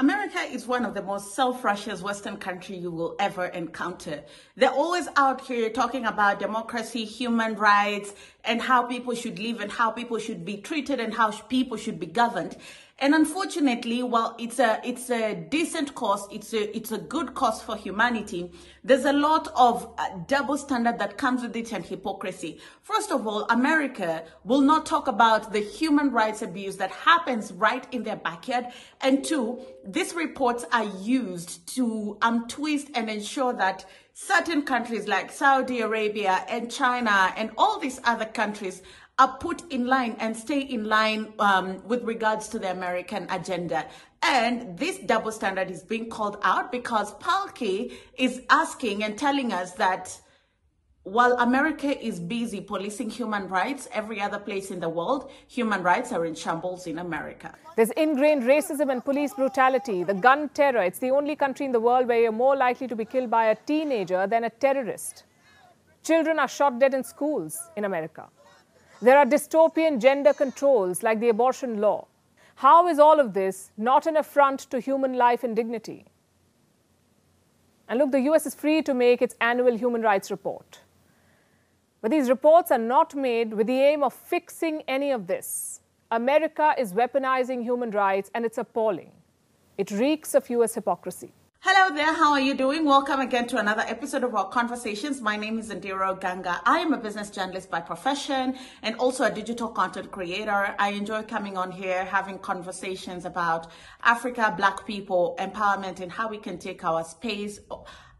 America is one of the most self-righteous Western country you will ever encounter. They're always out here talking about democracy, human rights, and how people should live and how people should be treated and how people should be governed. And unfortunately, while it's a it's a decent cause, it's a it's a good cause for humanity. There's a lot of uh, double standard that comes with it and hypocrisy. First of all, America will not talk about the human rights abuse that happens right in their backyard. And two, these reports are used to um, twist and ensure that certain countries like Saudi Arabia and China and all these other countries are put in line and stay in line um, with regards to the American agenda. And this double standard is being called out because Palki is asking and telling us that while America is busy policing human rights, every other place in the world, human rights are in shambles in America. There's ingrained racism and police brutality, the gun terror. It's the only country in the world where you're more likely to be killed by a teenager than a terrorist. Children are shot dead in schools in America. There are dystopian gender controls like the abortion law. How is all of this not an affront to human life and dignity? And look, the US is free to make its annual human rights report. But these reports are not made with the aim of fixing any of this. America is weaponizing human rights, and it's appalling. It reeks of US hypocrisy. Hello there, how are you doing? Welcome again to another episode of our conversations. My name is Ondiro Oganga. I am a business journalist by profession and also a digital content creator. I enjoy coming on here, having conversations about Africa, Black people, empowerment, and how we can take our space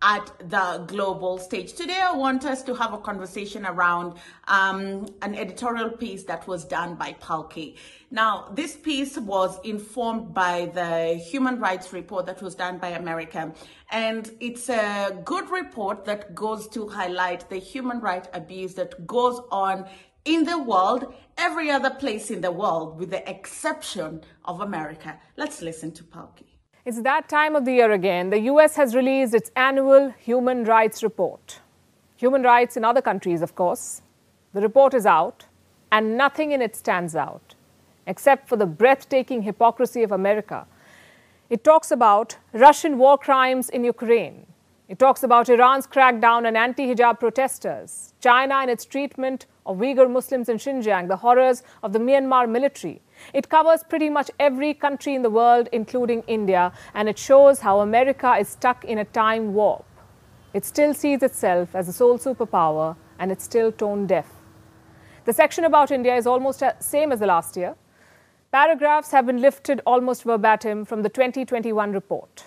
at the global stage. Today, I want us to have a conversation around um, an editorial piece that was done by Palki. Now, this piece was informed by the human rights report that was done by America. And it's a good report that goes to highlight the human rights abuse that goes on in the world, every other place in the world, with the exception of America. Let's listen to Palki. It's that time of the year again. The US has released its annual human rights report. Human rights in other countries, of course. The report is out, and nothing in it stands out, except for the breathtaking hypocrisy of America. It talks about Russian war crimes in Ukraine. It talks about Iran's crackdown on anti hijab protesters, China and its treatment of Uyghur Muslims in Xinjiang, the horrors of the Myanmar military, it covers pretty much every country in the world, including India, and it shows how America is stuck in a time warp. It still sees itself as a sole superpower, and it's still tone deaf. The section about India is almost the same as the last year. Paragraphs have been lifted almost verbatim from the 2021 report.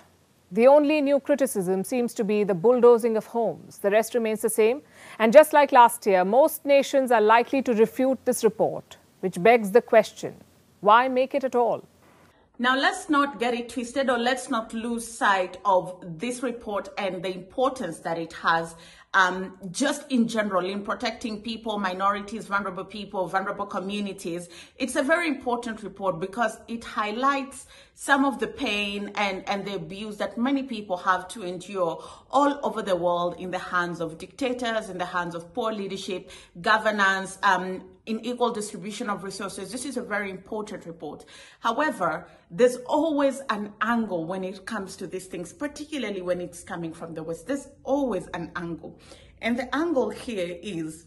The only new criticism seems to be the bulldozing of homes. The rest remains the same. And just like last year, most nations are likely to refute this report, which begs the question why make it at all? Now, let's not get it twisted or let's not lose sight of this report and the importance that it has um, just in general in protecting people, minorities, vulnerable people, vulnerable communities. It's a very important report because it highlights some of the pain and, and the abuse that many people have to endure all over the world in the hands of dictators, in the hands of poor leadership, governance, um, equal distribution of resources. This is a very important report. However, there's always an angle when it comes to these things, particularly when it's coming from the West. There's always an angle. And the angle here is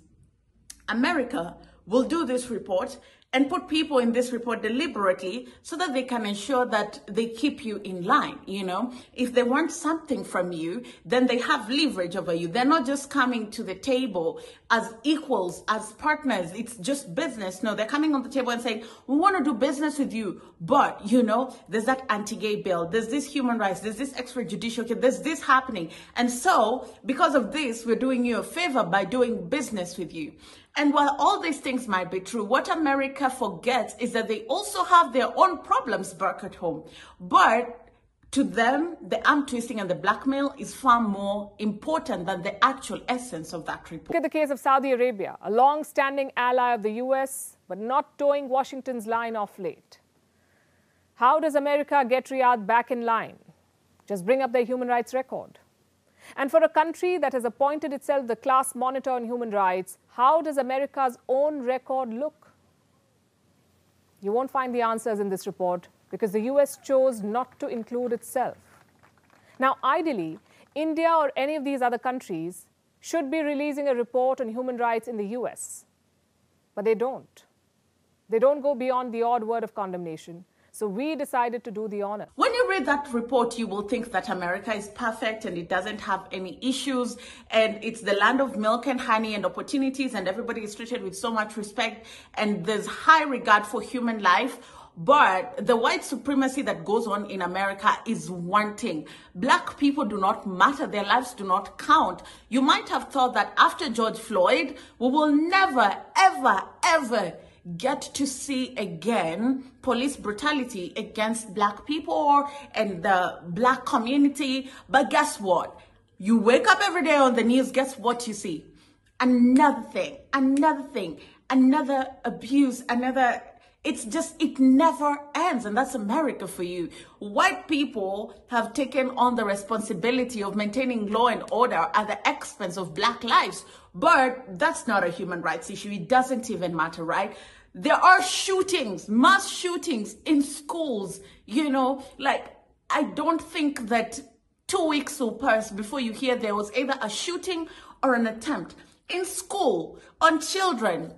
America will do this report and put people in this report deliberately so that they can ensure that they keep you in line you know if they want something from you then they have leverage over you they're not just coming to the table as equals as partners it's just business. No they're coming on the table and saying we want to do business with you. But you know there's that anti-gay bill. There's this human rights. There's this extrajudicial kid, there's this happening. And so because of this we're doing you a favor by doing business with you. And while all these things might be true, what America forgets is that they also have their own problems back at home. But to them, the arm twisting and the blackmail is far more important than the actual essence of that report. Look at the case of Saudi Arabia, a long standing ally of the US, but not towing Washington's line off late. How does America get Riyadh back in line? Just bring up their human rights record. And for a country that has appointed itself the class monitor on human rights, how does America's own record look? You won't find the answers in this report because the US chose not to include itself. Now, ideally, India or any of these other countries should be releasing a report on human rights in the US, but they don't. They don't go beyond the odd word of condemnation. So we decided to do the honor. When you read that report, you will think that America is perfect and it doesn't have any issues and it's the land of milk and honey and opportunities and everybody is treated with so much respect and there's high regard for human life. But the white supremacy that goes on in America is wanting. Black people do not matter. Their lives do not count. You might have thought that after George Floyd, we will never, ever, ever get to see again police brutality against black people and the black community. But guess what? You wake up every day on the news, guess what you see? Another thing, another thing, another abuse, another it's just it never ends and that's america for you. White people have taken on the responsibility of maintaining law and order at the expense of black lives. But that's not a human rights issue. It doesn't even matter right? There are shootings mass shootings in schools you know? Like i don't think that two weeks will pass before you hear there was either a shooting or an attempt in school on children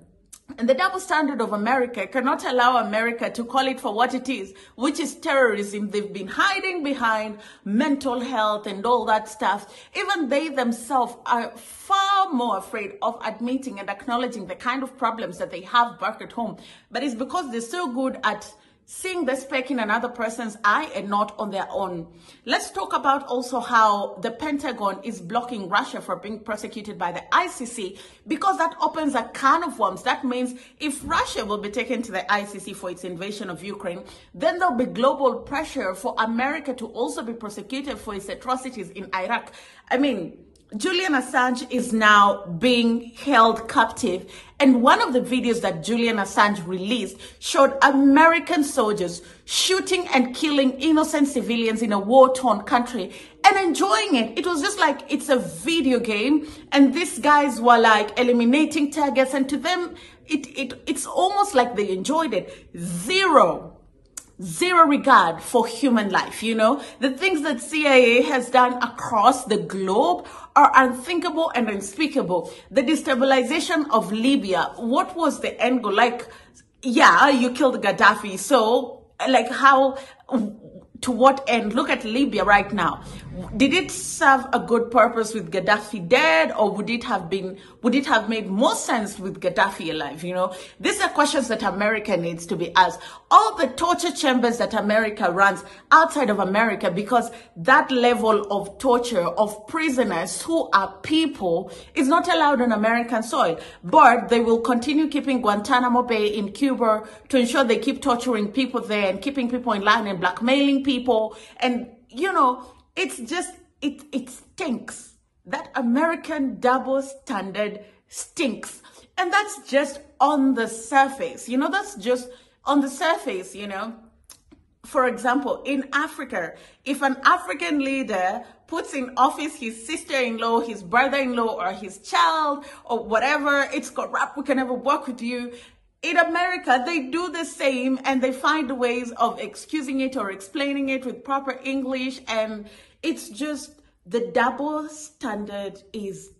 and the double standard of America cannot allow America to call it for what it is, which is terrorism. They've been hiding behind mental health and all that stuff. Even they themselves are far more afraid of admitting and acknowledging the kind of problems that they have back at home. But it's because they're so good at seeing the speck in another person's eye and not on their own. Let's talk about also how the Pentagon is blocking Russia for being prosecuted by the ICC because that opens a can of worms. That means if Russia will be taken to the ICC for its invasion of Ukraine, then there'll be global pressure for America to also be prosecuted for its atrocities in Iraq. I mean, Julian Assange is now being held captive. And one of the videos that Julian Assange released showed American soldiers shooting and killing innocent civilians in a war torn country and enjoying it. It was just like it's a video game. And these guys were like eliminating targets. And to them, it, it, it's almost like they enjoyed it. Zero zero regard for human life. You know, the things that CIA has done across the globe are unthinkable and unspeakable. The destabilization of Libya, what was the end goal? Like, yeah, you killed Gaddafi. So, like, how, to what end? Look at Libya right now. Did it serve a good purpose with Gaddafi dead, or would it have been? Would it have made more sense with Gaddafi alive? You know, these are questions that America needs to be asked. All the torture chambers that America runs outside of America, because that level of torture of prisoners who are people is not allowed on American soil. But they will continue keeping Guantanamo Bay in Cuba to ensure they keep torturing people there and keeping people in line and blackmailing people. And you know it's just, it, it stinks. That American double standard stinks. And that's just on the surface. You know, that's just on the surface, you know. For example, in Africa, if an African leader puts in office his sister-in-law, his brother-in-law, or his child, or whatever, it's corrupt, we can never work with you. In America, they do the same and they find ways of excusing it or explaining it with proper English and it's just the double standard is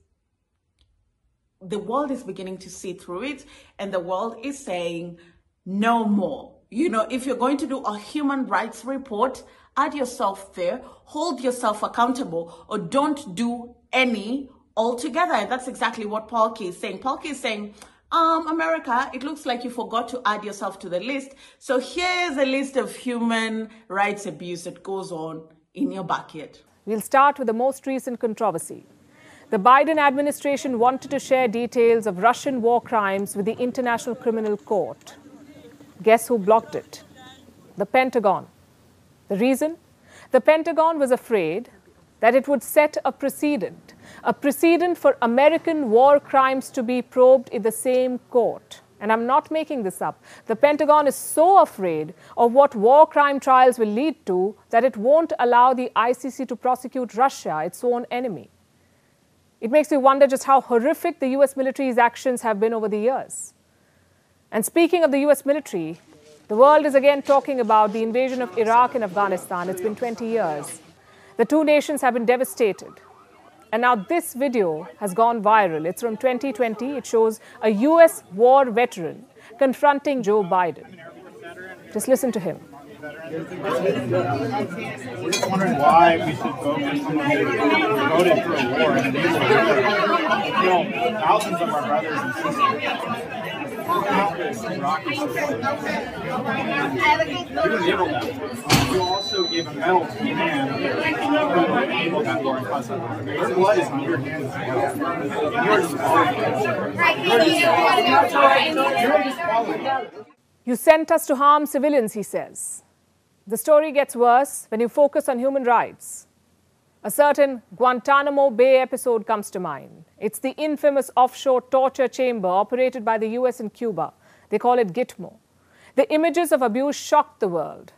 the world is beginning to see through it and the world is saying no more. You know, if you're going to do a human rights report, add yourself there, hold yourself accountable, or don't do any altogether. That's exactly what Palki is saying. Palki is saying, um, America, it looks like you forgot to add yourself to the list. So here's a list of human rights abuse that goes on in your backyard? We'll start with the most recent controversy. The Biden administration wanted to share details of Russian war crimes with the International Criminal Court. Guess who blocked it? The Pentagon. The reason? The Pentagon was afraid that it would set a precedent, a precedent for American war crimes to be probed in the same court and I'm not making this up, the Pentagon is so afraid of what war crime trials will lead to that it won't allow the ICC to prosecute Russia, its own enemy. It makes me wonder just how horrific the US military's actions have been over the years. And speaking of the US military, The world is again talking about the invasion of Iraq and Afghanistan. It's been 20 years. The two nations have been devastated. And now this video has gone viral. It's from 2020. It shows a US war veteran confronting Joe Biden. Just listen to him. We're just wondering why we should vote for a war you know, thousands of our brothers and sisters You also a medal to the man who. Your blood is. You sent us to harm civilians, he says. The story gets worse when you focus on human rights. A certain Guantanamo Bay episode comes to mind. It's the infamous offshore torture chamber operated by the US in Cuba. They call it Gitmo. The images of abuse shocked the world.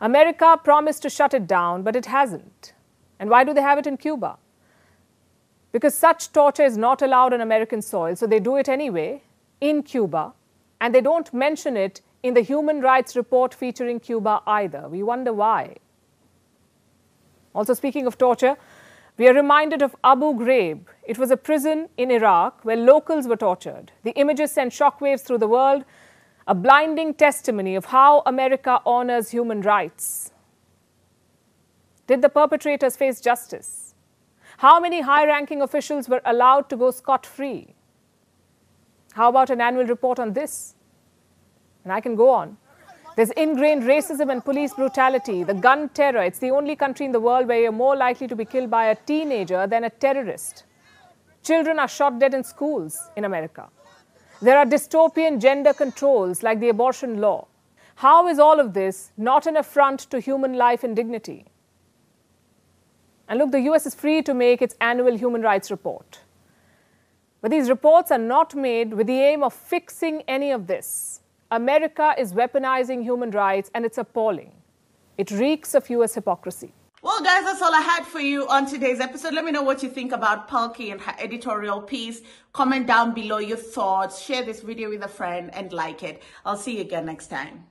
America promised to shut it down, but it hasn't. And why do they have it in Cuba? Because such torture is not allowed on American soil, so they do it anyway in Cuba, and they don't mention it in the human rights report featuring Cuba either. We wonder why. Also, speaking of torture, we are reminded of Abu Ghraib. It was a prison in Iraq where locals were tortured. The images sent shockwaves through the world, a blinding testimony of how America honors human rights. Did the perpetrators face justice? How many high ranking officials were allowed to go scot free? How about an annual report on this? And I can go on. There's ingrained racism and police brutality, the gun terror. It's the only country in the world where you're more likely to be killed by a teenager than a terrorist. Children are shot dead in schools in America. There are dystopian gender controls like the abortion law. How is all of this not an affront to human life and dignity? And look, the US is free to make its annual human rights report. But these reports are not made with the aim of fixing any of this. America is weaponizing human rights, and it's appalling. It reeks of US hypocrisy. Well, guys, that's all I had for you on today's episode. Let me know what you think about Palki and her editorial piece. Comment down below your thoughts. Share this video with a friend and like it. I'll see you again next time.